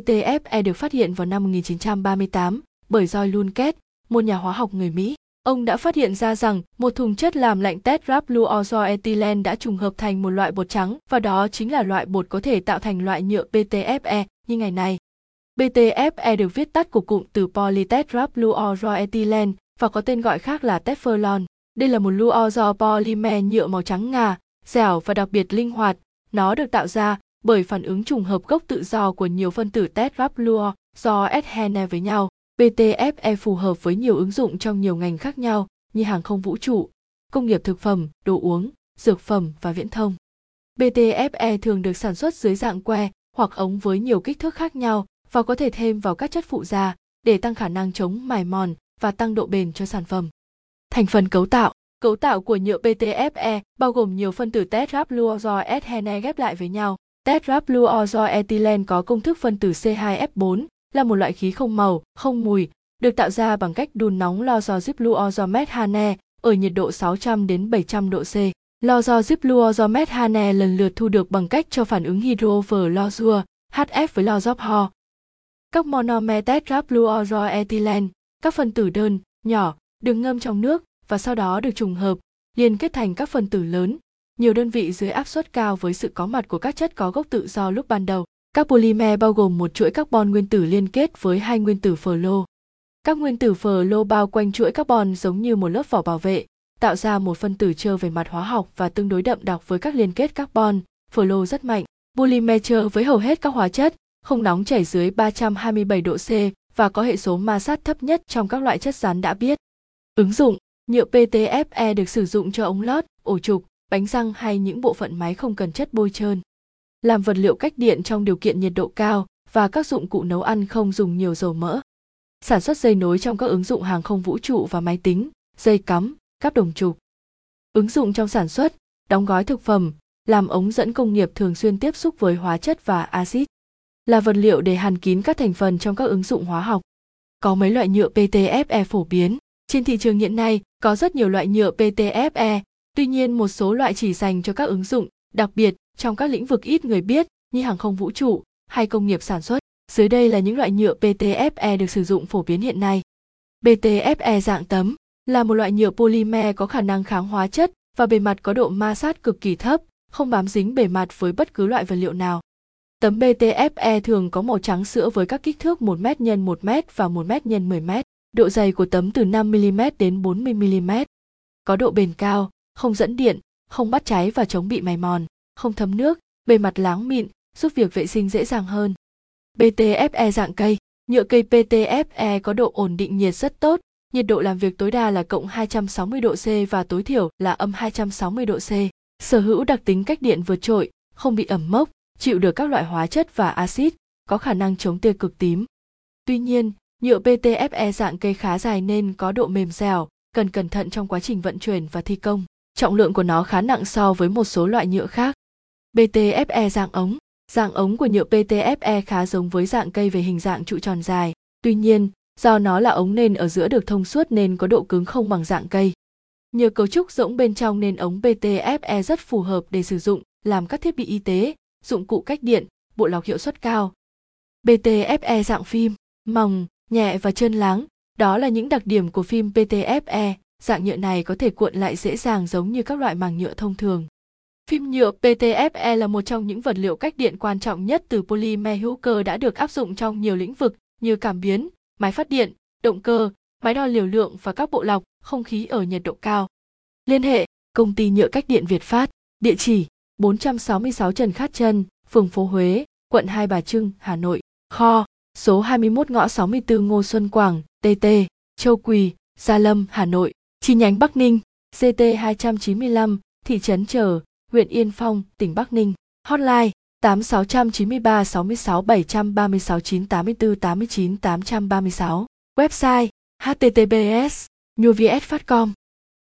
ITFE được phát hiện vào năm 1938 bởi Joy Lunkett, một nhà hóa học người Mỹ. Ông đã phát hiện ra rằng một thùng chất làm lạnh tetrafluoroethylene đã trùng hợp thành một loại bột trắng và đó chính là loại bột có thể tạo thành loại nhựa PTFE như ngày nay. PTFE được viết tắt của cụm từ polytetrafluoroethylene và có tên gọi khác là teflon. Đây là một luozo polymer nhựa màu trắng ngà, dẻo và đặc biệt linh hoạt. Nó được tạo ra bởi phản ứng trùng hợp gốc tự do của nhiều phân tử tetrafluor do ethene với nhau. PTFE phù hợp với nhiều ứng dụng trong nhiều ngành khác nhau như hàng không vũ trụ, công nghiệp thực phẩm, đồ uống, dược phẩm và viễn thông. PTFE thường được sản xuất dưới dạng que hoặc ống với nhiều kích thước khác nhau và có thể thêm vào các chất phụ gia để tăng khả năng chống mài mòn và tăng độ bền cho sản phẩm. Thành phần cấu tạo Cấu tạo của nhựa PTFE bao gồm nhiều phân tử tetrafluoroethene ghép lại với nhau. Tetrafluoroethylene có công thức phân tử C2F4 là một loại khí không màu, không mùi, được tạo ra bằng cách đun nóng lozozipluozomethane ở nhiệt độ 600 đến 700 độ C. Lozozipluozomethane lần lượt thu được bằng cách cho phản ứng hydro lozua HF với lozopho. Các monomer tetrafluoroethylene, các phân tử đơn, nhỏ, được ngâm trong nước và sau đó được trùng hợp, liên kết thành các phân tử lớn, nhiều đơn vị dưới áp suất cao với sự có mặt của các chất có gốc tự do lúc ban đầu. Các polymer bao gồm một chuỗi carbon nguyên tử liên kết với hai nguyên tử phờ-lô. Các nguyên tử phờ-lô bao quanh chuỗi carbon giống như một lớp vỏ bảo vệ, tạo ra một phân tử trơ về mặt hóa học và tương đối đậm đặc với các liên kết carbon, phờ-lô rất mạnh. Polymer trơ với hầu hết các hóa chất, không nóng chảy dưới 327 độ C và có hệ số ma sát thấp nhất trong các loại chất rắn đã biết. Ứng dụng Nhựa PTFE được sử dụng cho ống lót, ổ trục, bánh răng hay những bộ phận máy không cần chất bôi trơn. Làm vật liệu cách điện trong điều kiện nhiệt độ cao và các dụng cụ nấu ăn không dùng nhiều dầu mỡ. Sản xuất dây nối trong các ứng dụng hàng không vũ trụ và máy tính, dây cắm, cáp đồng trục. Ứng dụng trong sản xuất, đóng gói thực phẩm, làm ống dẫn công nghiệp thường xuyên tiếp xúc với hóa chất và axit. Là vật liệu để hàn kín các thành phần trong các ứng dụng hóa học. Có mấy loại nhựa PTFE phổ biến. Trên thị trường hiện nay có rất nhiều loại nhựa PTFE, tuy nhiên một số loại chỉ dành cho các ứng dụng đặc biệt trong các lĩnh vực ít người biết như hàng không vũ trụ hay công nghiệp sản xuất. Dưới đây là những loại nhựa PTFE được sử dụng phổ biến hiện nay. PTFE dạng tấm là một loại nhựa polymer có khả năng kháng hóa chất và bề mặt có độ ma sát cực kỳ thấp, không bám dính bề mặt với bất cứ loại vật liệu nào. Tấm PTFE thường có màu trắng sữa với các kích thước 1m x 1m và 1m x 10m. Độ dày của tấm từ 5mm đến 40mm. Có độ bền cao, không dẫn điện, không bắt cháy và chống bị mài mòn, không thấm nước, bề mặt láng mịn, giúp việc vệ sinh dễ dàng hơn. PTFE dạng cây Nhựa cây PTFE có độ ổn định nhiệt rất tốt, nhiệt độ làm việc tối đa là cộng 260 độ C và tối thiểu là âm 260 độ C. Sở hữu đặc tính cách điện vượt trội, không bị ẩm mốc, chịu được các loại hóa chất và axit, có khả năng chống tia cực tím. Tuy nhiên, Nhựa PTFE dạng cây khá dài nên có độ mềm dẻo, cần cẩn thận trong quá trình vận chuyển và thi công. Trọng lượng của nó khá nặng so với một số loại nhựa khác. PTFE dạng ống Dạng ống của nhựa PTFE khá giống với dạng cây về hình dạng trụ tròn dài. Tuy nhiên, do nó là ống nên ở giữa được thông suốt nên có độ cứng không bằng dạng cây. Nhờ cấu trúc rỗng bên trong nên ống PTFE rất phù hợp để sử dụng làm các thiết bị y tế, dụng cụ cách điện, bộ lọc hiệu suất cao. PTFE dạng phim, mỏng, nhẹ và trơn láng, đó là những đặc điểm của phim PTFE, dạng nhựa này có thể cuộn lại dễ dàng giống như các loại màng nhựa thông thường. Phim nhựa PTFE là một trong những vật liệu cách điện quan trọng nhất từ polymer hữu cơ đã được áp dụng trong nhiều lĩnh vực như cảm biến, máy phát điện, động cơ, máy đo liều lượng và các bộ lọc không khí ở nhiệt độ cao. Liên hệ, công ty nhựa cách điện Việt Phát, địa chỉ 466 Trần Khát Trân, phường phố Huế, quận Hai Bà Trưng, Hà Nội, kho số 21 ngõ 64 Ngô Xuân Quảng, TT, Châu Quỳ, Gia Lâm, Hà Nội, chi nhánh Bắc Ninh, CT 295, thị trấn Trở, huyện Yên Phong, tỉnh Bắc Ninh. Hotline 8693 66 736 984 89 836. Website https nhuvs.com